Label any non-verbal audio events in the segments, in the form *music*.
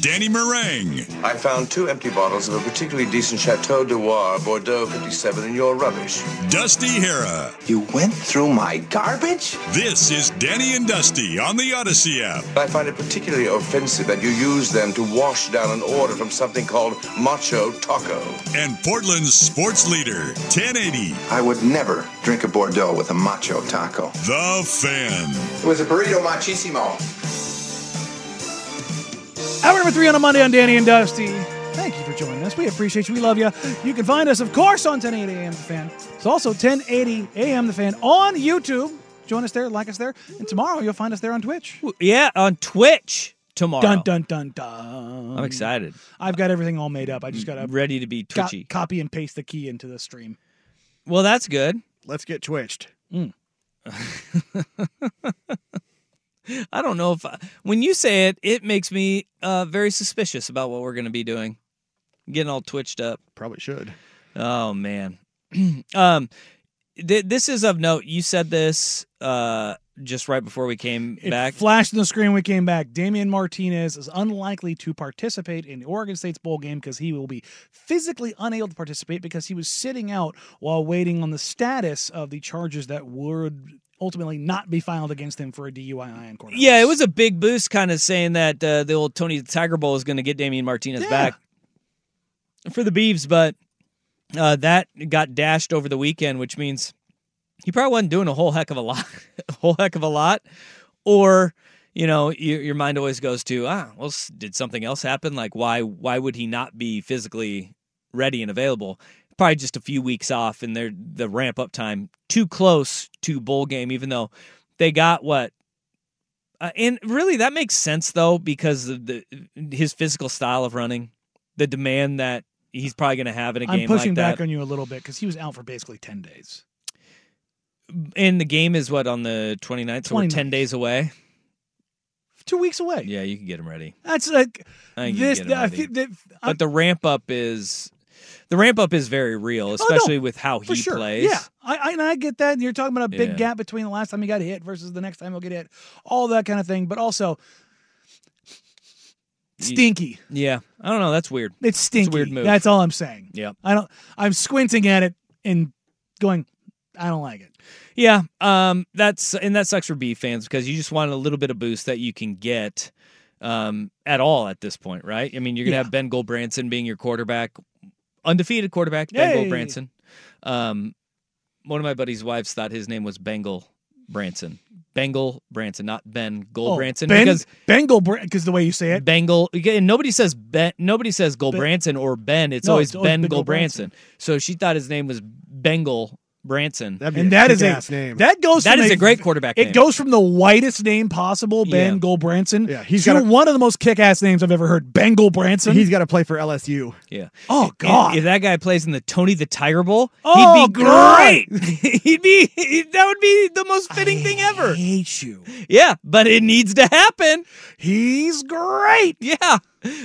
Danny Meringue. I found two empty bottles of a particularly decent Chateau Noir Bordeaux 57 in your rubbish. Dusty Hera. You went through my garbage? This is Danny and Dusty on the Odyssey app. I find it particularly offensive that you use them to wash down an order from something called Macho Taco. And Portland's sports leader, 1080, I would never drink a Bordeaux with a Macho Taco. The Fan. It was a burrito machissimo. Hour number three on a Monday on Danny and Dusty. Thank you for joining us. We appreciate you. We love you. You can find us, of course, on 1080 AM The Fan. It's also 1080 AM The Fan on YouTube. Join us there, like us there. And tomorrow you'll find us there on Twitch. Yeah, on Twitch tomorrow. Dun, dun, dun, dun. I'm excited. I've got everything all made up. I just got to Ready to be twitchy. copy and paste the key into the stream. well, that's good. Let's get twitched. Mm. *laughs* *laughs* I don't know if I, when you say it, it makes me uh, very suspicious about what we're going to be doing. Getting all twitched up. Probably should. Oh man. *clears throat* um, th- this is of note. You said this uh, just right before we came It back. flashed on the screen we came back. Damien Martinez is unlikely to participate in the Oregon State's bowl game because he will be physically unable to participate because he was sitting out while waiting on the status of the charges that would ultimately not be filed against him for a DUI in court. yeah, it was a big boost, kind of saying that uh, the old Tony the Tiger Bowl is going to get Damien Martinez Yeah. back for the Beavs, but uh, that got dashed over the weekend, which means he probably wasn't doing a whole heck of a lot, *laughs* a whole heck of a lot, or you know, your, your mind always goes to ah, well, did something else happen? Like why why would he not be physically ready and available? Probably just a few weeks off, and they're the ramp up time too close to bowl game, even though they got what. Uh, and really, that makes sense though because of the his physical style of running, the demand that he's probably going to have in a I'm game pushing like that. back on you a little bit because he was out for basically 10 days. and the game is what on the 29th, so we're 10 days away. Two weeks away. Yeah, you can get him ready. That's like this. can get him ready. feel that- I- But the ramp up is the ramp up is very real, Oh, no, especially with how he sure. plays. Yeah, I, I, I get that. You're talking about a big Yeah. gap between the last time he got hit versus the next time he'll get hit, all that kind of thing. But also, stinky. Yeah. I don't know. That's weird. It's stinky. weird move. That's all I'm saying. Yeah. I don't. I'm squinting at it and going, I don't like it. Yeah, um, that's and that sucks for B fans because you just want a little bit of boost that you can get um, at all at this point, right? I mean, you're gonna Yeah. have Ben Gulbranson being your quarterback, undefeated quarterback, Ben Yay. Gulbranson. Um, one of my buddy's wives thought his name was Bengal Branson, Bengal Branson, not Ben Gulbranson, oh, ben, because Bengal because the way you say it. Bengal. And nobody says Ben. Nobody says Gulbranson or Ben. It's No, always it's always Ben Ben Gulbranson. So she thought his name was Bengal Branson. And that is a name. that goes That is from is a great quarterback It name. goes from the whitest name possible, Ben Yeah. Gulbranson, Yeah, he's to got a- one of the most kick-ass names I've ever heard, Bengal Branson. He's got to play for LSU. Yeah. oh And God, if that guy plays in the Tony the Tiger Bowl, Oh, *laughs* he'd be God. great. he'd be that would be the most fitting thing ever. I hate you. Yeah, but it needs to happen. He's great. Yeah.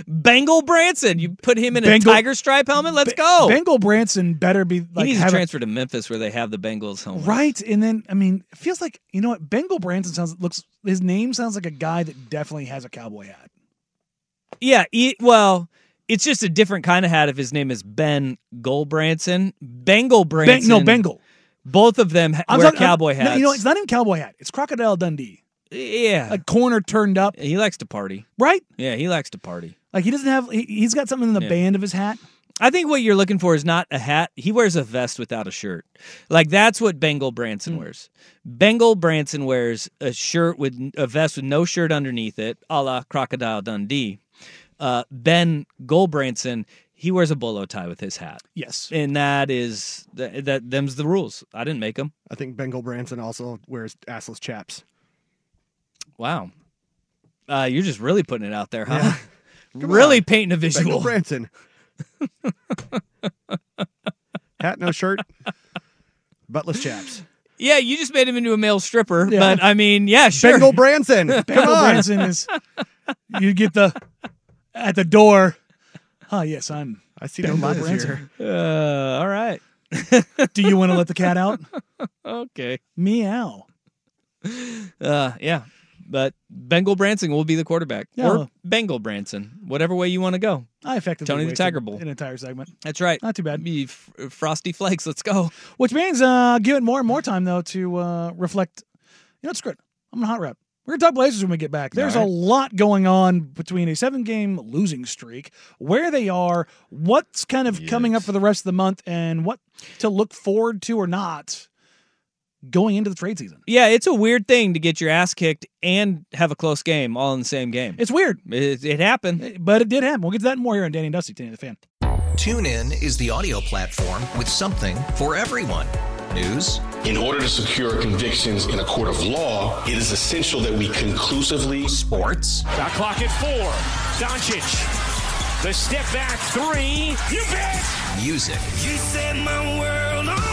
Bengal Branson. You put him in a Bengal- tiger stripe helmet, let's go. Bengal Branson better be he like needs to a- transfer to Memphis where they have the Bengals helmet. right, and then I mean, it feels like you know what Bengal Branson sounds looks. His name sounds like a guy that definitely has a cowboy hat. Yeah, he, well, it's just a different kind of hat if his name is Ben Gulbranson. Bengal Ben, Branson. no Bengal. Both of them ha- I'm wear talking- cowboy no, hats. you know, it's not even cowboy hat. It's Crocodile Dundee. Yeah. a corner turned up, he likes to party. right? Yeah, he likes to party. Like he doesn't have. He, he's got something in the Yeah. band of his hat. I think what you're looking for is not a hat. He wears a vest without a shirt. Like that's what Bengal Branson wears. Bengal Branson wears a shirt with a vest with no shirt underneath it, a la Crocodile Dundee. Uh, ben Gulbranson, he wears a bolo tie with his hat, Yes. and that is that, that them's the rules. I didn't make them. I think Bengal Branson also wears assless chaps. Wow, uh, you're just really putting it out there, huh? *laughs* really painting a Bengal visual. Branson. Hat, no shirt, buttless chaps. Yeah, you just made him into a male stripper, Yeah. but I mean, yeah, sure. Bengal Branson. *laughs* Come Bengal on. Branson is. You get the at the door. Oh yes, I'm. I see no Bengal minus Branson. here. Uh, all right. Do you want to let the cat out? *laughs* Okay. Meow. Uh, yeah. But Bengal Branson will be the quarterback, Yeah. or Bengal Branson, whatever way you want to go. I effectively Tony the Tiger Bowl. an entire segment. That's right. Not too bad. Be f- frosty flakes. Let's go. Which means uh, give it more and more time though to uh, reflect. You know, it's good. I'm gonna hot rep. We're gonna talk Blazers when we get back. There's right. a lot going on between a seven game losing streak, where they are, what's kind of coming up for the rest of the month, and what to look forward to or not going into the trade season. Yeah, it's a weird thing to get your ass kicked and have a close game all in the same game. It's weird, It, it happened. Eh, but it did happen. We'll get to that more here on Danny and Dusty, Danny the Fan. Tune in is the audio platform with something for everyone. News, In order to secure convictions in a court of law, it is essential that we conclusively sports, Shot clock at four. Doncic. The step back three. You bet. music, You set my world on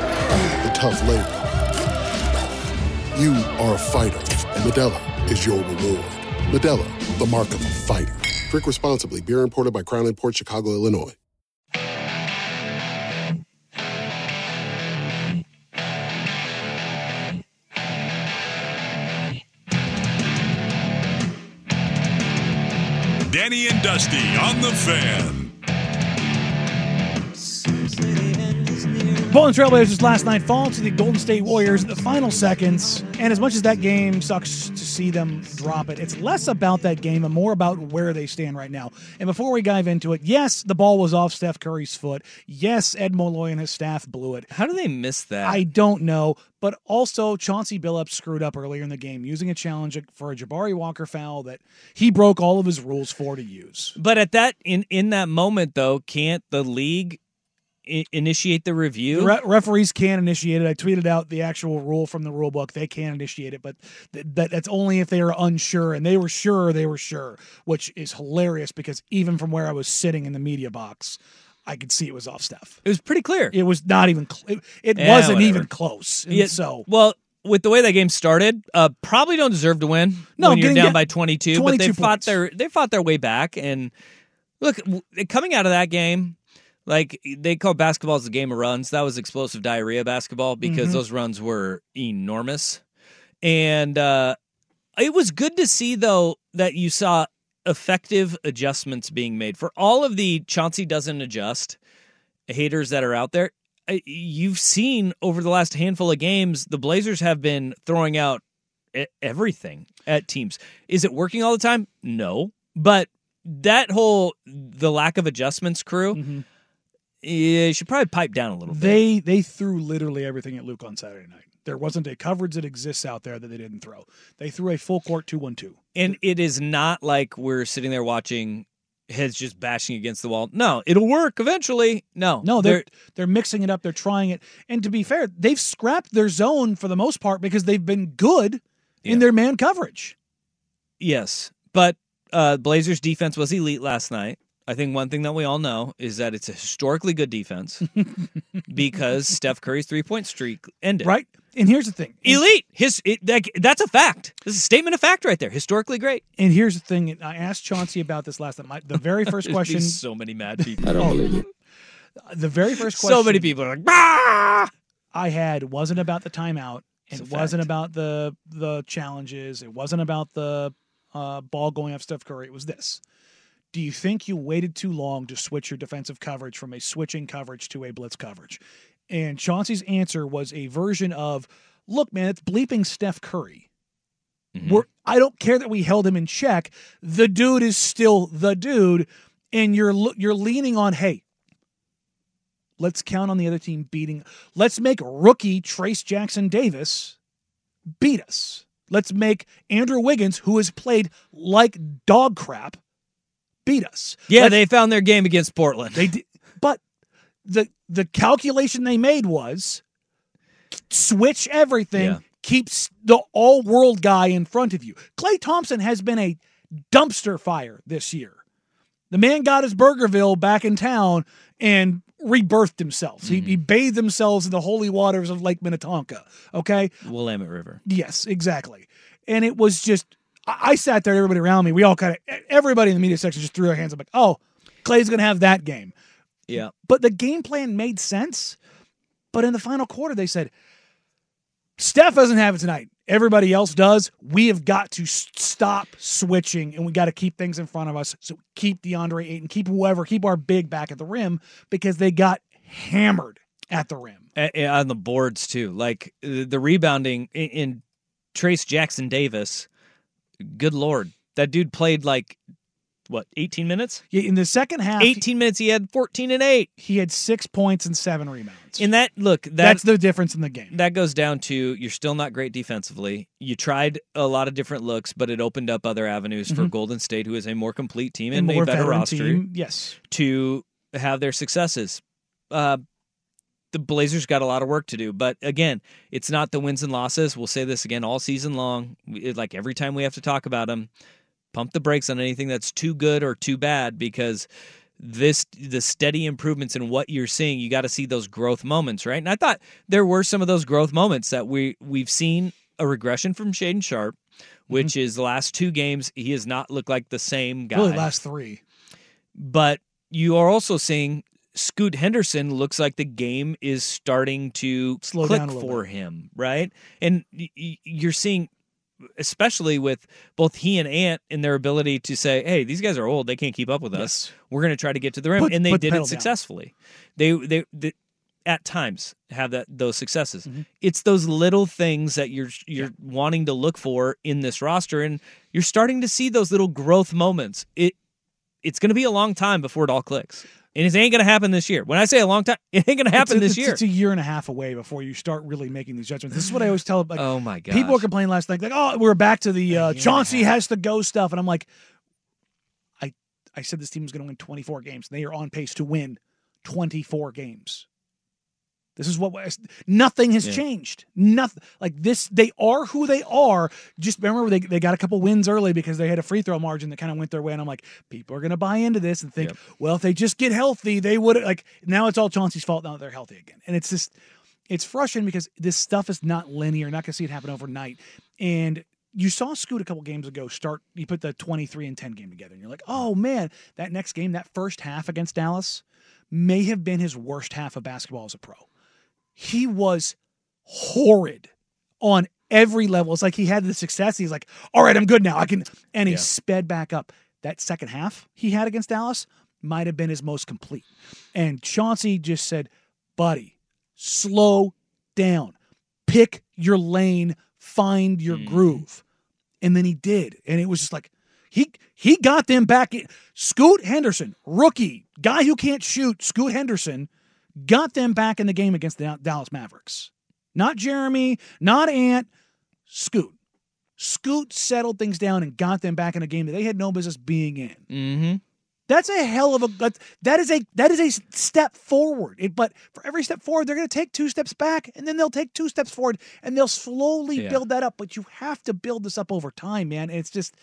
the tough labor. You are a fighter, and Modelo is your reward. Modelo, the mark of a fighter. Drink responsibly. Beer imported by Crown Port Chicago, Illinois. Danny and Dusty on the fan. Portland Trailblazers last night fall to the Golden State Warriors in the final seconds. And as much as that game sucks to see them drop it, it's less about that game and more about where they stand right now. And before we dive into it, yes, the ball was off Steph Curry's foot. Yes, Ed Malloy and his staff blew it. How do they miss that? I don't know. But also, Chauncey Billups screwed up earlier in the game using a challenge for a Jabari Walker foul that he broke all of his rules for to use. But at that in in that moment though, can't the league I- initiate the review? Re- referees can initiate it. I tweeted out the actual rule from the rule book. They can initiate it, but th- that that's only if they are unsure. And they were sure they were sure, which is hilarious because even from where I was sitting in the media box, I could see it was off Steph. it was pretty clear. It was not even. Cl- it it Yeah, wasn't whatever. even close. And Yeah, so well, with the way that game started, uh, probably don't deserve to win No, when you're down by 22, but they 22 fought points. their they fought their way back and look, coming out of that game, like they call basketball as the game of runs. That was explosive diarrhea basketball because Mhm. those runs were enormous. And uh it was good to see though that you saw effective adjustments being made for all of the Chauncey doesn't adjust haters that are out there. You've seen over the last handful of games, the Blazers have been throwing out everything at teams. Is it working all the time? No, but that whole the lack of adjustments crew, yeah, you should probably pipe down a little bit. they they threw literally everything at Luke on Saturday night. There wasn't a coverage that exists out there that they didn't throw. They threw a full court two one two. And it is not like we're sitting there watching heads just bashing against the wall. No, it'll work eventually. No, No, they're they're mixing it up. They're trying it. And to be fair, they've scrapped their zone for the most part because they've been good in their man coverage. Yes, but uh, Blazers defense was elite last night. I think one thing that we all know is that it's a historically good defense *laughs* because Steph Curry's three point streak ended. Right? And here's the thing. Elite. His it, that, that's a fact. This is a statement of fact right there. Historically great. And here's the thing. I asked Chauncey about this last night. My, the very first *laughs* There's gonna be question. so many mad people. I don't believe it. The very first question. So many people are like, bah! I had wasn't about the timeout. It wasn't fact. about the the challenges. It wasn't about the uh, ball going off Steph Curry. It was this. Do you think you waited too long to switch your defensive coverage from a switching coverage to a blitz coverage? And Chauncey's answer was a version of, "Look, man, it's bleeping Steph Curry. Mm-hmm. We're, I don't care that we held him in check. The dude is still the dude, and you're you're leaning on, hey, let's count on the other team beating. Let's make rookie Trayce Jackson Davis beat us. Let's make Andrew Wiggins, who has played like dog crap, beat us. Yeah, Let's- they found their game against Portland. they did, but the the calculation they made was switch everything, Yeah. keeps the all world guy in front of you. Klay Thompson has been a dumpster fire this year. The man got his Burgerville back in town and rebirthed himself. He, he mm-hmm. bathed himself in the holy waters of Lake Minnetonka. Okay. Willamette River. Yes, exactly. And it was just, I, I sat there, everybody around me, we all kind of, everybody in the media section just threw their hands up like, oh, Klay's going to have that game. Yeah. But the game plan made sense. But in the final quarter, they said, Steph doesn't have it tonight. Everybody else does. We have got to stop switching and we got to keep things in front of us. So keep DeAndre Ayton, keep whoever, keep our big back at the rim because they got hammered at the rim. A- a- on the boards too. Like the rebounding in, in Trayce Jackson Davis. Good lord, that dude played like what 18 minutes? Yeah, in the second half, 18 minutes. He had 14 and eight. he had six points and seven rebounds. In that look, that, That's the difference in the game. that goes down to you're still not great defensively. You tried a lot of different looks, but it opened up other avenues for Mhm. Golden State, who is a more complete team And and, a better roster, team, yes. to have their successes. Uh, the Blazers got a lot of work to do, but again, it's not the wins and losses. We'll say this again all season long. Like every time we have to talk about them, pump the brakes on anything that's too good or too bad because this the steady improvements in what you're seeing you got to see those growth moments right and i thought there were some of those growth moments that we we've seen a regression from Shaedon Sharpe mm-hmm. which is the last two games he has not looked like the same guy Really, last three. but you are also seeing Scoot Henderson looks like the game is starting to Slow click down a little for him, right? And you're seeing, especially with both he and Ant in their ability to say, "Hey, these guys are old; they can't keep up with us. Yes. We're going to try to get to the rim," Put- and they the did pedal it successfully. They, they they at times have that those successes. Mm-hmm. It's those little things that you're you're wanting to look for in this roster, and you're starting to see those little growth moments. It it's going to be a long time before it all clicks. And it ain't going to happen this year. When I say a long time, it ain't going to happen this it's- year. It's a year and a half away before you start really making these judgments. This is what I always tell. Like, oh my god! people are complaining last night, like, "Oh, we're back to the uh, Chauncey has to go stuff," and I'm like, I I said this team is going to win 24 games. And They are on pace to win 24 games. This is what nothing has Yeah. changed. Nothing like this. They are who they are. Just remember they, they got a couple wins early because they had a free throw margin that kind of went their way. And I'm like, people are going to buy into this and think, well, if they just get healthy, they would like. Now it's all Chauncey's fault. Now that they're healthy again, and it's just it's frustrating because this stuff is not linear. You're not going to see it happen overnight. And you saw Scoot a couple games ago start. You put the 23 and 10 game together, and you're like, oh man, that next game, that first half against Dallas, may have been his worst half of basketball as a pro. He was horrid on every level. It's like he had the success. He's like, all right, I'm good now. I can, and he Yeah. sped back up. That second half he had against Dallas might have been his most complete. And Chauncey just said, buddy, slow down, pick your lane, find your mm. groove. And then he did. And it was just like, he he got them back in. Scoot Henderson, rookie, guy who can't shoot, Scoot Henderson, got them back in the game against the Dallas Mavericks. Not Jerami, not Ant, Scoot. Scoot settled things down and got them back in a game that they had no business being in. Mm-hmm. That's a hell of a that- is a that is a step forward. It, but for every step forward, they're going to take two steps back, and then they'll take two steps forward, and they'll slowly Yeah. build that up. But you have to build this up over time, man. And it's just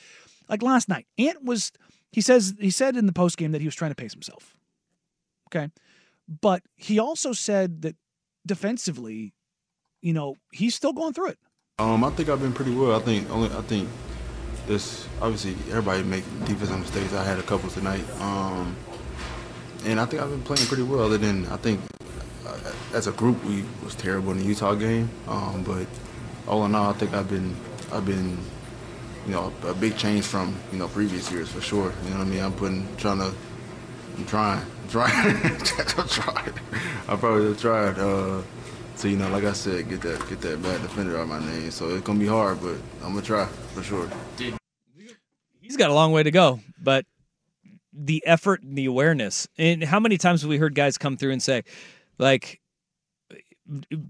like last night. Ant was he says he said in the post game that he was trying to pace himself. Okay, but he also said that defensively, you know, he's still going through it. Um, I think I've been pretty well. I think only I think this obviously everybody make defensive mistakes. I had a couple tonight, um, and I think I've been playing pretty well. Other than I think uh, as a group we was terrible in the Utah game, um, but all in all, I think I've been I've been you know a big change from you know previous years for sure. You know what I mean? I'm putting trying to I'm trying trying I'm trying. I probably tried. Uh, so you know, like I said, get that get that bad defender out of my name. So it's gonna be hard, but I'm gonna try for sure. He's got a long way to go, but the effort and the awareness. And how many times have we heard guys come through and say, like,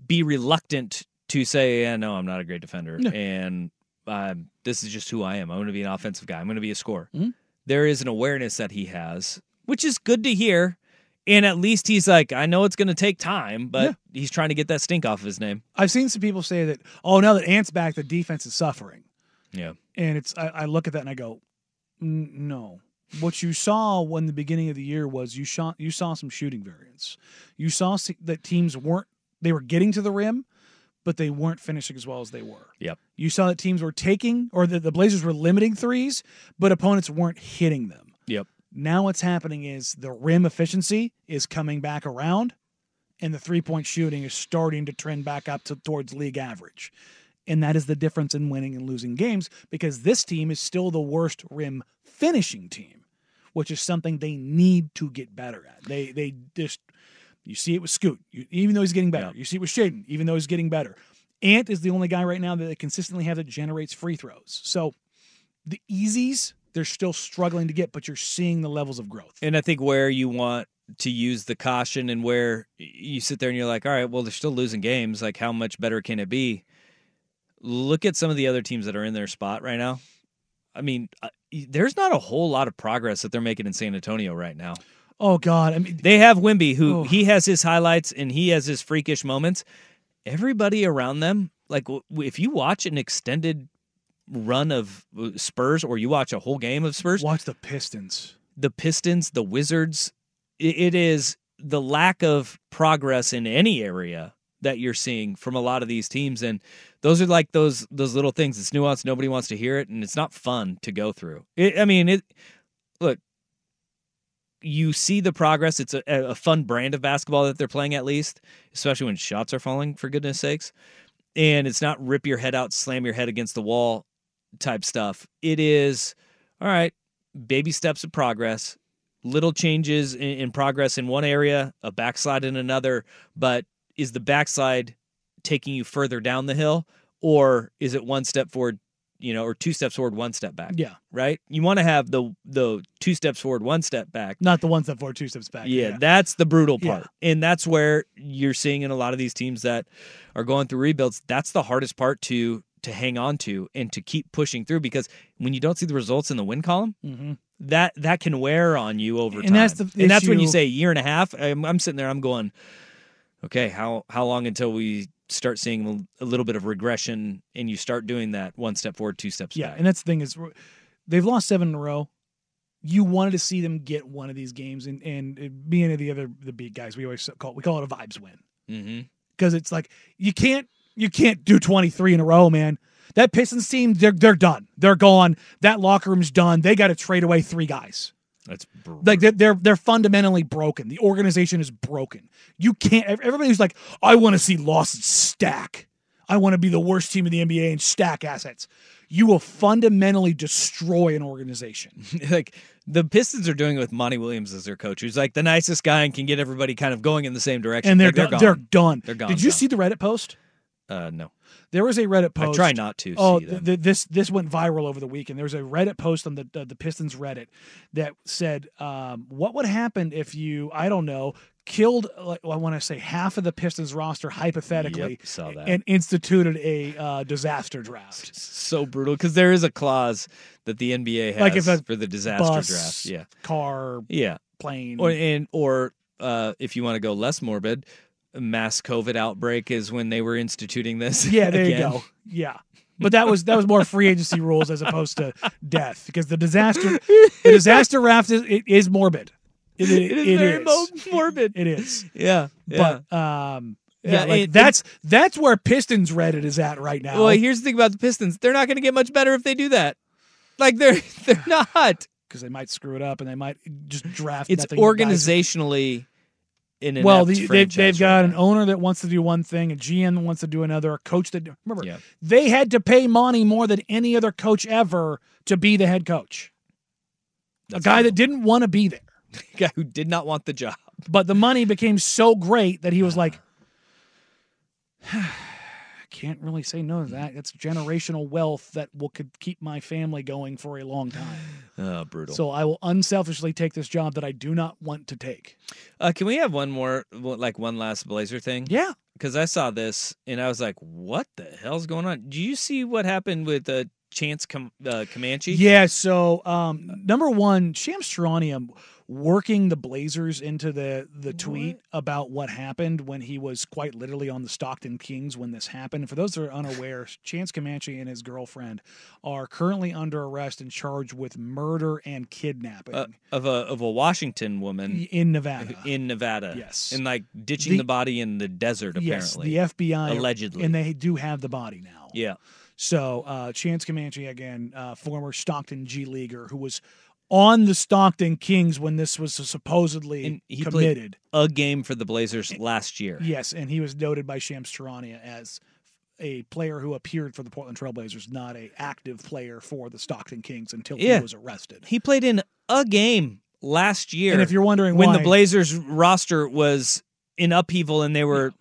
be reluctant to say, "Yeah, no, I'm not a great defender," Yeah. and um, this is just who I am. I'm going to be an offensive guy. I'm going to be a scorer. Mhm. There is an awareness that he has, which is good to hear. And at least he's like, I know it's going to take time, but he's trying to get that stink off of his name. I've seen some people say that, oh, now that Ant's back, the defense is suffering. Yeah. And it's I, I look at that and I go, no. What you saw when the beginning of the year was you shot you saw some shooting variance. You saw that teams weren't they were getting to the rim, but they weren't finishing as well as they were. Yep. You saw that teams were taking or that the Blazers were limiting threes, but opponents weren't hitting them. Yep. Now what's happening is the rim efficiency is coming back around, and the three point shooting is starting to trend back up to towards league average. And that is the difference in winning and losing games because this team is still the worst rim finishing team, which is something they need to get better at. They they just you see it with Scoot, you, even though he's getting better. You see it with Shaedon, even though he's getting better. Ant is the only guy right now that they consistently have that generates free throws. So the easies they're still struggling to get, but you're seeing the levels of growth. And I think where you want to use the caution and where you sit there and you're like, all right, well, they're still losing games. Like, how much better can it be? Look at some of the other teams that are in their spot right now. I mean, uh, there's not a whole lot of progress that they're making in San Antonio right now. Oh God, I mean, They have Wemby, who Oh. he has his highlights and he has his freakish moments. Everybody around them, like if you watch an extended run of uh, Spurs or you watch a whole game of Spurs, watch the Pistons. the Pistons, the Wizards. It is the lack of progress in any area that you're seeing from a lot of these teams, and those are like those those little things. It's nuanced. Nobody wants to hear it, and it's not fun to go through. It, I mean, it. Look, you see the progress. It's a, a fun brand of basketball that they're playing, at least, especially when shots are falling. For goodness sakes, and it's not rip your head out, slam your head against the wall type stuff. It is all right baby steps of progress, little changes in, in progress in one area, a backslide in another. But is the backslide taking you further down the hill, or is it one step forward, you know, or two steps forward, one step back? Yeah. Right. You want to have the the two steps forward, one step back. Not the one step forward, two steps back. Yeah, that's the brutal Yeah. part. And that's where you're seeing in a lot of these teams that are going through rebuilds, that's the hardest part to to hang on to and to keep pushing through because when you don't see the results in the win column, Mhm. that that can wear on you over And time. that's the and that's when you say a year and a half. I'm, I'm sitting there, I'm going, okay, how how long until we start seeing a little bit of regression and you start doing that one step forward, two steps Yeah, back. and that's the thing is they've lost seven in a row. You wanted to see them get one of these games, and and being the other the big guys, we always call we call it a vibes win Mm-hmm. because it's like you can't you can't do twenty three in a row, man. That Pistons team, they're they're done. They're gone. That locker room's done. They got to trade away three guys. That's like they're, they're they're fundamentally broken. The organization is broken. You can't. Everybody who's like, I want to see losses stack. I want to be the worst team in the NBA and stack assets. You will fundamentally destroy an organization. *laughs* like the Pistons are doing it with Monty Williams as their coach, who's like the nicest guy and can get everybody kind of going in the same direction. And they're they're, go- gone. they're done. They're gone. Did you gone. see the Reddit post? Uh, no. There was a Reddit post. I try not to Oh, th- th- this this went viral over the weekend. There was a Reddit post on the uh, the Pistons Reddit that said, um, "What would happen if you, I don't know, killed. Like, I want to say half of the Pistons roster hypothetically, Yep, saw that. and instituted a uh, disaster draft. So brutal because there is a clause that the NBA has Like if a for the disaster bus, draft. Yeah, car, yeah, plane, or and or uh, if you want to go less morbid, mass COVID outbreak is when they were instituting this. Yeah, there *laughs* again. you go. Yeah. But that was that was more free agency *laughs* rules as opposed to death because the disaster *laughs* the disaster raft is it is morbid. It, it, It is it very is. mo- morbid. It is. Yeah, yeah. But um Yeah, yeah, like that's that's where Pistons Reddit is at right now. Well, here's the thing about the Pistons: they're not going to get much better if they do that. Like they're they're *sighs* not. because they might screw it up and they might just draft. It's nothing but guys- organizationally an Well, the, they've right got now. an owner that wants to do one thing, a GM that wants to do another, a coach that remember Yeah. they had to pay money more than any other coach ever to be the head coach. a guy that didn't want to be there, *laughs* a guy who did not want the job. but the money became so great that he was *sighs* like, can't really say no to that. It's generational wealth that will could keep my family going for a long time. Oh, *sighs* brutal. So I will unselfishly take this job that I do not want to take. Uh, can we have one more, like one last Blazer thing? Yeah. Because I saw this and I was like, "What the hell's going on?" Do you see what happened with uh, Chance Com- uh, Comanche? Yeah, so um, number one, Shams Charania working the Blazers into the the tweet about what happened when he was quite literally on the Stockton Kings when this happened. For those that are unaware, *sighs* Chance Comanche and his girlfriend are currently under arrest and charged with murder and kidnapping Uh, of a of a Washington woman in Nevada. in Nevada. Yes. and like ditching The- the, body in the desert. Yes, the FBI allegedly, and they do have the body now. yeah. So uh, Chance Comanche again, uh, former Stockton G leaguer who was on the Stockton Kings when this was supposedly And he committed. a game for the Blazers last year. Yes, and he was noted by Shams Charania as a player who appeared for the Portland Trailblazers, not a active player for the Stockton Kings until Yeah. he was arrested. He played in a game last year. And if you're wondering when why- the Blazers roster was in upheaval and they were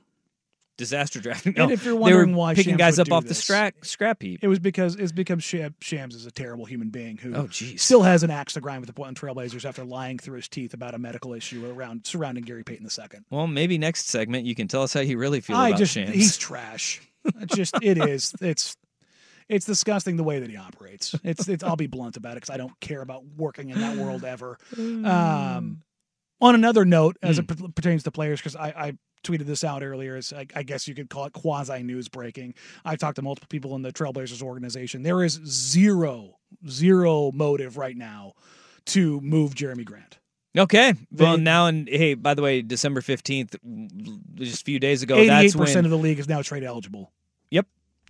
disaster drafting, And if you're they wondering were why picking Shams guys up off the scrap scrap heap. It was because it's because Shams is a terrible human being who Oh, still has an axe to grind with the Portland Trailblazers after lying through his teeth about a medical issue around surrounding Gary Payton II. Well, maybe next segment you can tell us how you really feel I about just Shams. he's *laughs* trash. It's just it is. It's it's disgusting the way that he operates. It's it's I'll be blunt about it because I don't care about working in that world ever. *sighs* Um, on another note, as it pertains to players, because I, I tweeted this out earlier, as I, I guess you could call it quasi news breaking. I talked to multiple people in the Trailblazers organization. There is zero zero motive right now to move Jerami Grant. Okay. Well, They- now and hey, by the way, December fifteenth, just a few days ago, Eighty-eight percent of the league is now trade eligible.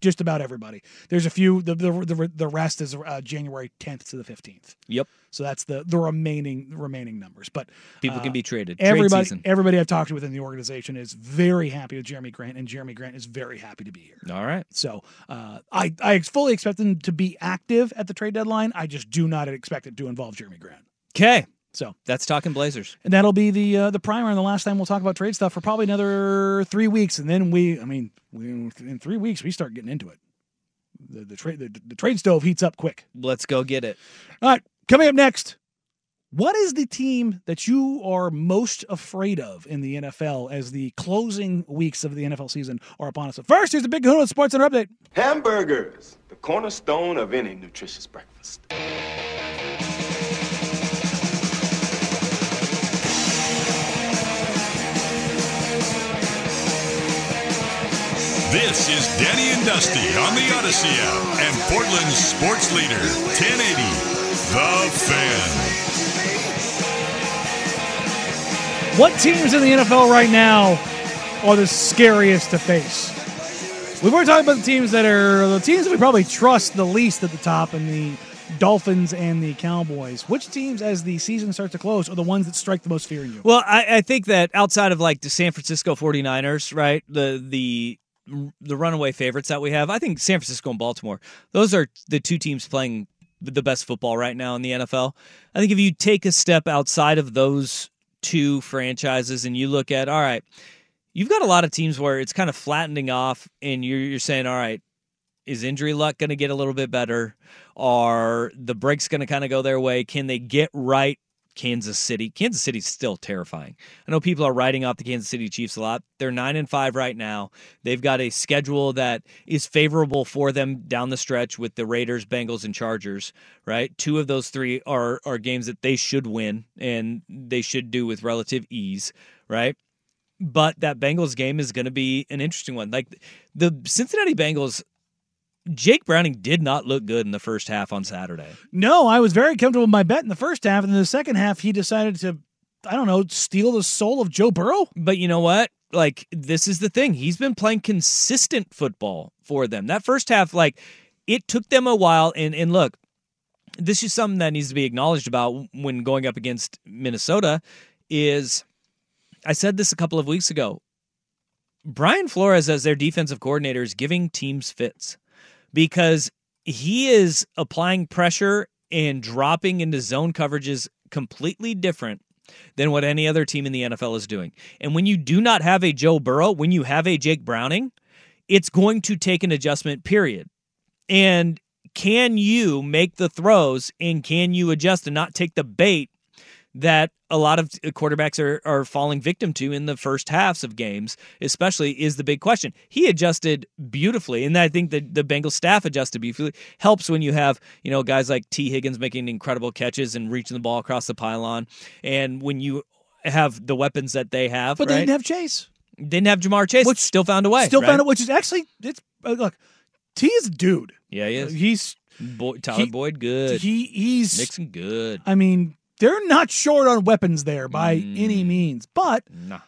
Just about everybody. There's a few. The the the, the rest is uh, January 10th to the 15th. Yep. So that's the the remaining remaining numbers. But People can uh, be traded. Trade Everybody season. everybody I've talked to within the organization is very happy with Jerami Grant, and Jerami Grant is very happy to be here. All right. So uh, I I fully expect them to be active at the trade deadline. I just do not expect it to involve Jerami Grant. Okay. So that's talking Blazers. and that'll be the uh, the primer and the last time we'll talk about trade stuff for probably another three weeks, and then we, I mean, we, in three weeks we start getting into it. The the trade the, the trade stove heats up quick. Let's go get it. All right, coming up next. What is the team that you are most afraid of in the NFL as the closing weeks of the NFL season are upon us? But first, here's the Big Kahuna Sports Center update. Hamburgers, the cornerstone of any nutritious breakfast. This is Danny and Dusty on the Odyssey app and Portland's sports leader, 1080, The Fan. What teams in the NFL right now are the scariest to face? We've already talked about the teams that are the teams that we probably trust the least at the top, and the Dolphins and the Cowboys. Which teams, as the season starts to close, are the ones that strike the most fear in you? Well, I, I think that outside of like the San Francisco 49ers, right? The the the runaway favorites that we have, I think San Francisco and Baltimore, those are the two teams playing the best football right now in the NFL. I think if you take a step outside of those two franchises and you look at, all right, you've got a lot of teams where it's kind of flattening off and you're, you're saying, all right, is injury luck going to get a little bit better? Are the breaks going to kind of go their way? Can they get right Kansas City. Kansas City's still terrifying. I know people are writing off the Kansas City Chiefs a lot. They're 9 and 5 right now. They've got a schedule that is favorable for them down the stretch with the Raiders, Bengals and Chargers, right? Two of those 3 are are games that they should win and they should do with relative ease, right? But that Bengals game is going to be an interesting one. Like the Cincinnati Bengals Jake Browning did not look good in the first half on Saturday. No, I was very comfortable with my bet in the first half, and in the second half, he decided to, I don't know, steal the soul of Joe Burrow. But you know what? Like, this is the thing. He's been playing consistent football for them. That first half, like, it took them a while. And, and look, this is something that needs to be acknowledged about when going up against Minnesota is I said this a couple of weeks ago. Brian Flores as their defensive coordinator is giving teams fits because he is applying pressure and dropping into zone coverages completely different than what any other team in the NFL is doing. And when you do not have a Joe Burrow, when you have a Jake Browning, it's going to take an adjustment period. And can you make the throws and can you adjust and not take the bait that a lot of quarterbacks are, are falling victim to in the first halves of games, especially, is the big question. He adjusted beautifully, and I think the the Bengals staff adjusted beautifully. Helps when you have you know guys like Tee Higgins making incredible catches and reaching the ball across the pylon, and when you have the weapons that they have. But right? they didn't have Chase. Didn't have Ja'Marr Chase, which still found a way. Still right? found it, which is actually it's uh, look. T is a dude. Yeah, he is. He's Boy, Tyler he- Boyd, good. He he's Mixon, good. I mean, they're not short on weapons there by any Mm. means. But Nah.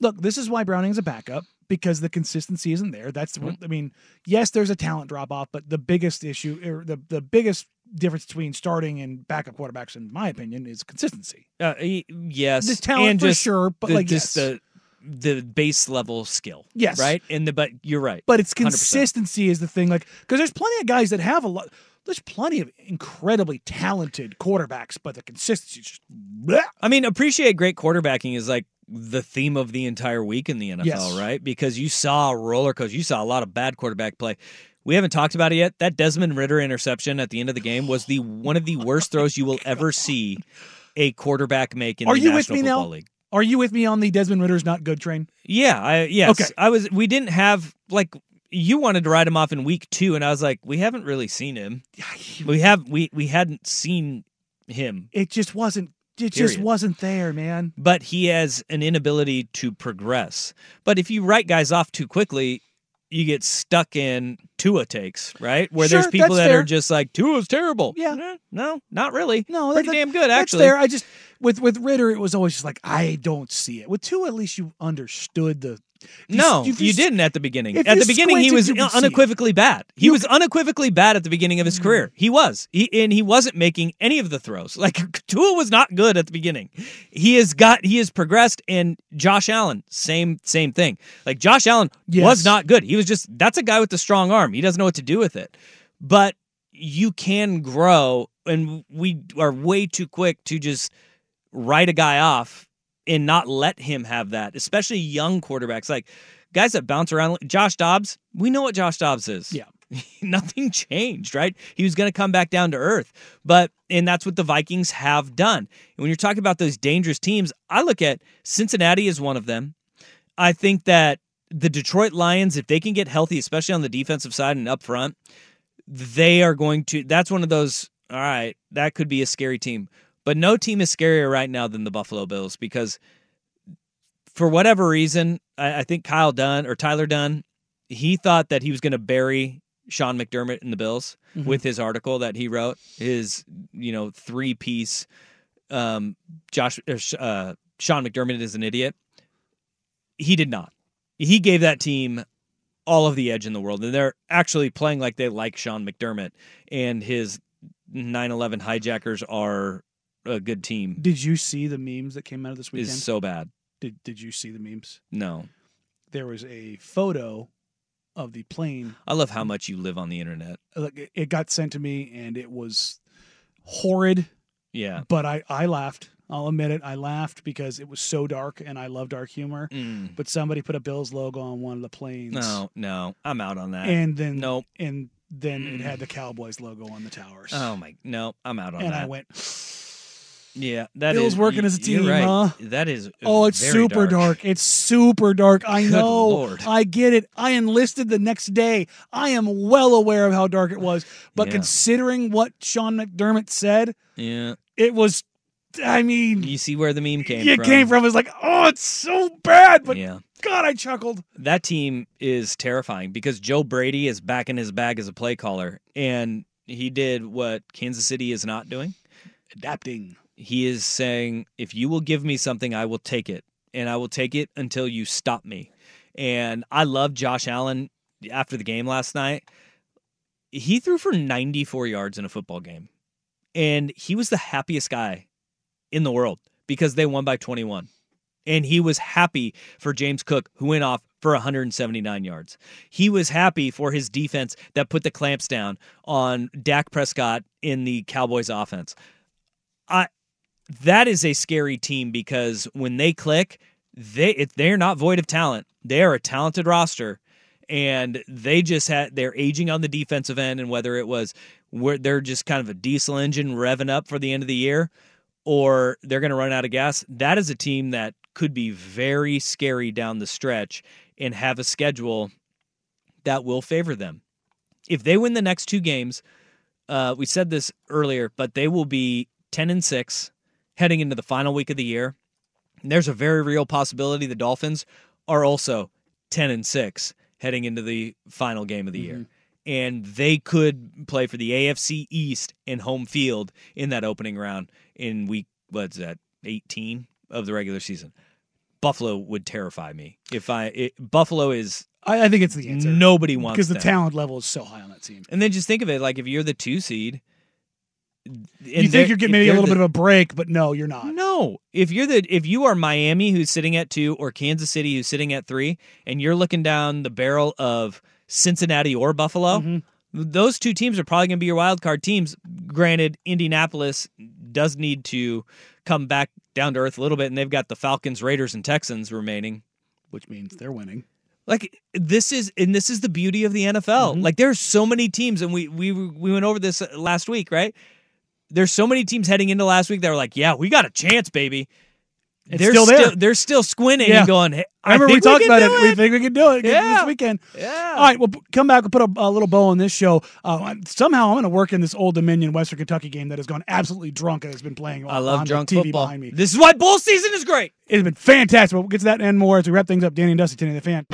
look, this is why Browning's a backup because the consistency isn't there. That's what I mean. Yes, there's a talent drop off, but the biggest issue, or the the biggest difference between starting and backup quarterbacks, in my opinion, is consistency. Uh, yes, The talent and for sure, but, the, like, just yes. the the base level skill. Yes. right. And the but you're right. But it's 100%. consistency is the thing. Like, because there's plenty of guys that have a lot. There's plenty of incredibly talented quarterbacks, but the consistency just. bleh. I mean, appreciate great quarterbacking is like the theme of the entire week in the NFL, Yes. right? Because you saw a roller coaster. You saw a lot of bad quarterback play. We haven't talked about it yet. That Desmond Ridder interception at the end of the game was the one of the worst throws you will ever see a quarterback make in Are the you with National me Football now? League. Are you with me on the Desmond Ridder's not good train? Yeah, I yes. Okay. I was we didn't have like you wanted to write him off in week 2 and I was like we haven't really seen him. *sighs* We have we we hadn't seen him. It just wasn't. It just wasn't there, man. But he has an inability to progress. But if you write guys off too quickly, you get stuck in Tua takes, right? Where Sure, there's people that fair. are just like Tua's terrible. Yeah. Eh, no, not really. No, pretty that- damn good that's actually. fair. I just with with Ridder, it was always just like I don't see it. With two, at least you understood the. No, you, you- didn't at the beginning. At the beginning, he was you could see it. unequivocally bad. He You was unequivocally bad at the beginning of his mm-hmm. career. He was, he, and he wasn't making any of the throws. *laughs* Like Tua was not good at the beginning. He has got, he has progressed. And Josh Allen, same, same thing. Like Josh Allen Yes. was not good. He was just that's a guy with a strong arm. He doesn't know what to do with it. But you can grow, and we are way too quick to just write a guy off and not let him have that, especially young quarterbacks. Like guys that bounce around. Josh Dobbs, we know what Josh Dobbs is. Yeah. *laughs* Nothing changed, right? He was going to come back down to earth. But, and that's what the Vikings have done. And when you're talking about those dangerous teams, I look at Cincinnati as one of them. I think that the Detroit Lions, if they can get healthy, especially on the defensive side and up front, they are going to, that's one of those, all right, that could be a scary team. But no team is scarier right now than the Buffalo Bills because for whatever reason, I, I think Kyle Dunn or Tyler Dunne, he thought that he was going to bury Sean McDermott in the Bills Mhm. with his article that he wrote, his you know three piece. Um, Josh uh, uh, Sean McDermott is an idiot. He did not. He gave that team all of the edge in the world, and they're actually playing like they like Sean McDermott, and his 9/11 hijackers are a good team. Did you see the memes that came out of this weekend? Is so bad. Did Did you see the memes? No, There was a photo of the plane. I love how much you live on the internet. Like it- it got sent to me, and it was horrid. Yeah. But I I laughed. I'll admit it. I laughed because it was so dark, and I love dark humor. Mm. But somebody put a Bills logo on one of the planes. No, no, I'm out on that. and then nope. and then it had the Cowboys logo on the towers. Oh my, no, I'm out on and that. And I went, Yeah, that Bill's is- working as a team, right. huh? That is. Oh, it's super dark. It's super dark. I Good know. Lord. I get it. I enlisted the next day. I am well aware of how dark it was. But Yeah. considering what Sean McDermott said, Yeah. it was. I mean, You see where the meme came it from. came from. It was like, oh, it's so bad. But Yeah. God, I chuckled. That team is terrifying because Joe Brady is back in his bag as a play caller, and he did what Kansas City is not doing. Adapting. He is saying, if you will give me something, I will take it, and I will take it until you stop me. And I love Josh Allen after the game last night. He threw for 94 yards in a football game, and he was the happiest guy in the world because they won by 21. And he was happy for James Cook, who went off for 179 yards. He was happy for his defense that put the clamps down on Dak Prescott in the Cowboys offense. I that is a scary team because when they click, they they're not void of talent. They are a talented roster, and they just had they're aging on the defensive end, and whether it was where they're just kind of a diesel engine revving up for the end of the year, or they're going to run out of gas. That is a team that could be very scary down the stretch and have a schedule that will favor them. If they win the next two games, uh, we said this earlier, but they will be 10 and 6 heading into the final week of the year. And there's a very real possibility the Dolphins are also 10 and 6 heading into the final game of the year. Mm-hmm. And they could play for the AFC East in home field in that opening round in week, what's that, 18 of the regular season. Buffalo would terrify me. If I, it, Buffalo is. I, I think it's the answer. Nobody wants because the them. talent level is so high on that team. And then just think of it like if you're the two seed, you think you're getting maybe a little bit of a break, but no, you're not. No, if you're the if you are Miami who's sitting at two or Kansas City who's sitting at three, and you're looking down the barrel of Cincinnati or Buffalo, Mm-hmm. those two teams are probably going to be your wild card teams. Granted, Indianapolis does need to come back down to earth a little bit, and they've got the Falcons, Raiders, and Texans remaining. which means they're winning. Like this is and this is the beauty of the NFL. Mm-hmm. Like there's so many teams, and we we we went over this last week, right? There's so many teams heading into last week that were like, "Yeah, we got a chance, baby." It's they're still there. they're still squinting Yeah. and going. Hey, I remember we talked about it. do We think we can do it Yeah. this weekend. Yeah. All right, well, come back. We'll put a, a little bow on this show. Uh, somehow I'm going to work in this Old Dominion Western Kentucky game that has gone absolutely drunk and has been playing I love drunk TV football. behind me. This is why bowl season is great. It's been fantastic. We'll get to that and more as we wrap things up. Danny and Dusty, Danny the Fan.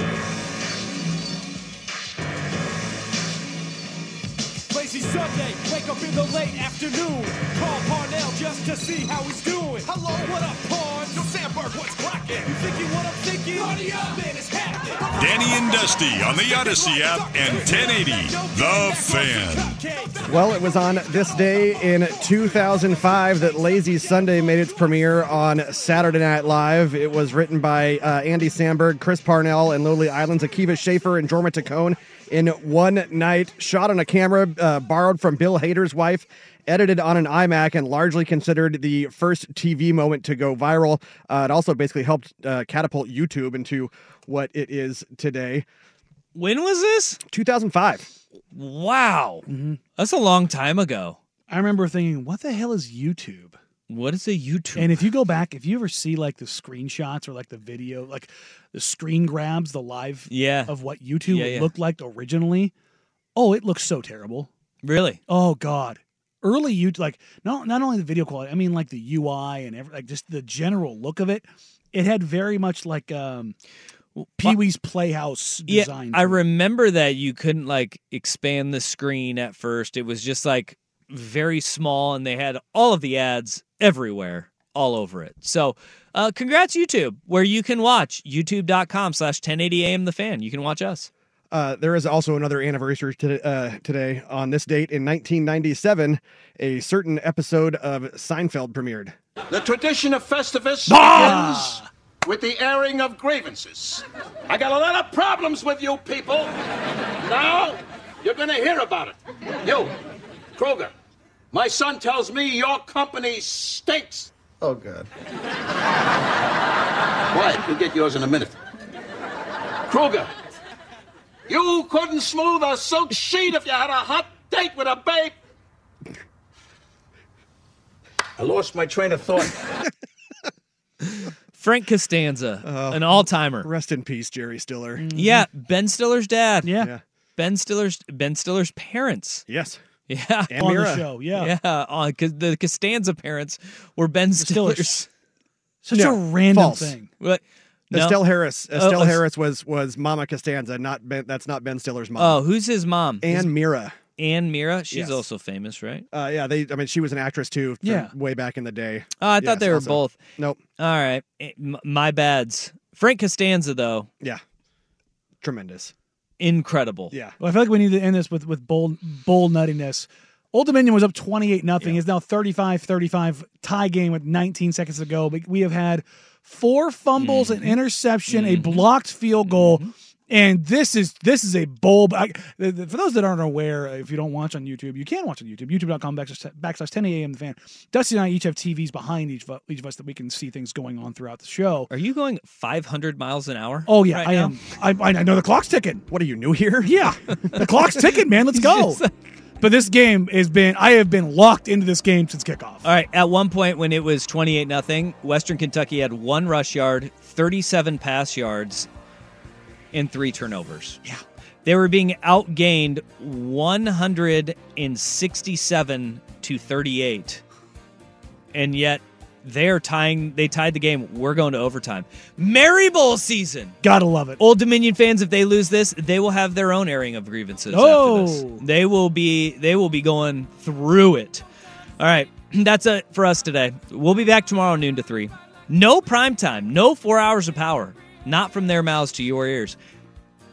See how he's doing. Hello, what up, Parn? Yo, Samberg, what's cracking? You thinking what I'm thinking? Party up, man, it's happening. Danny and Dusty on the Odyssey app and 1080 The Fan. Well, it was on this day in 2005 that Lazy Sunday made its premiere on Saturday Night Live. It was written by uh, Andy Samberg, Chris Parnell, and Lonely Island's Akiva Schaffer and Jorma Taccone in one night. Shot on a camera uh, borrowed from Bill Hader's wife. Edited on an iMac and largely considered the first TV moment to go viral. Uh, it also basically helped uh, catapult YouTube into what it is today. When was this? 2005. Wow, Mm-hmm. that's a long time ago. I remember thinking, what the hell is YouTube? What is a YouTube? And if you go back, if you ever see like the screenshots or like the video, like the screen grabs, the live Yeah. of what YouTube Yeah, yeah. looked like originally, oh, it looks so terrible. Really? Oh God. Early YouTube, like not not only the video quality, I mean like the UI and every, like just the general look of it. It had very much like um, Pee Wee's Playhouse Yeah, design. I remember that you couldn't like expand the screen at first. It was just like very small, and they had all of the ads everywhere, all over it. So, uh, congrats YouTube, where you can watch youtube.com slash 1080am the fan. You can watch us. Uh, there is also another anniversary to, uh, today. On this date in 1997, a certain episode of Seinfeld premiered. The tradition of Festivus Ah! begins with the airing of grievances. I got a lot of problems with you people. Now, you're gonna hear about it. You, Kruger, my son tells me your company stinks. Oh, God. Quiet, you'll get yours in a minute. Kruger, you couldn't smooth a silk sheet if you had a hot date with a babe. I lost my train of thought. *laughs* Frank Costanza, oh, an all timer. Rest in peace, Jerry Stiller. Mm-hmm. Yeah, Ben Stiller's dad. Yeah. Yeah. Ben Stiller's Ben Stiller's parents. Yes. Yeah. And on Meara. the show. Yeah. Yeah, on cuz the Costanza parents were Ben Stillers. Stiller's. Such No, a random false. thing. What? No. Estelle Harris. Oh, Estelle oh, Harris was was Mama Costanza, not ben, that's not Ben Stiller's mom. Oh, who's his mom? His- and Meara. Anne Meara. She's Yes. also famous, right? Uh, yeah, they. I mean, she was an actress too. from Yeah. way back in the day. Oh, I thought Yes, they were also. both. Nope. All right. Eh, m- My bads. Frank Costanza though, Yeah, tremendous. Incredible. Yeah, Well, I feel like we need to end this with with bold bold nuttiness. Old Dominion was up 28 nothing. Is now 35-35 tie game with 19 seconds to go. But we have had four fumbles, mm-hmm. an interception, a mm-hmm. blocked field goal. Mm-hmm. And this is this is a bold. I, the- the- for those that aren't aware, if you don't watch on YouTube, you can watch on YouTube. YouTube.com backslash, backslash 10 a.m. The fan. Dusty and I each have TVs behind each of, each of us that we can see things going on throughout the show. Are you going 500 miles an hour? Oh yeah, right I now? am. I, I know the clock's ticking. What are you new here? Yeah, the clock's ticking, man. Let's *laughs* go. But this game has been. I have been locked into this game since kickoff. All right. At one point, when it was 28 nothing, Western Kentucky had one rush yard, 37 pass yards, and three turnovers. Yeah. They were being outgained 167 to 38. And yet they're tying they tied the game. We're going to overtime. Merry Bowl season. Gotta love it. Old Dominion fans, if they lose this, they will have their own airing of grievances after Oh. this. They will be they will be going through it. All right. *clears throat* That's it for us today. We'll be back tomorrow noon to three. No prime time, no four hours of power. Not from their mouths to your ears.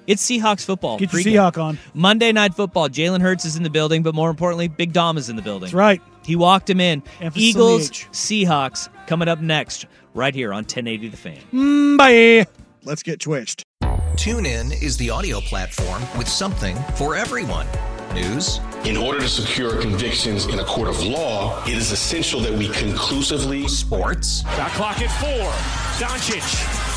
It's Seahawks football. Get your Pregame. Seahawk on. Monday night football. Jalen Hurts is in the building, but more importantly, Big Dom is in the building. That's right. He walked him in. Emphasis Eagles, Seahawks coming up next, right here on 1080 The Fan. Mm, bye. Let's get twitched. Tune in is the audio platform with something for everyone. News, In order to secure convictions in a court of law, it is essential that we conclusively sports, Shot clock at four. Doncic.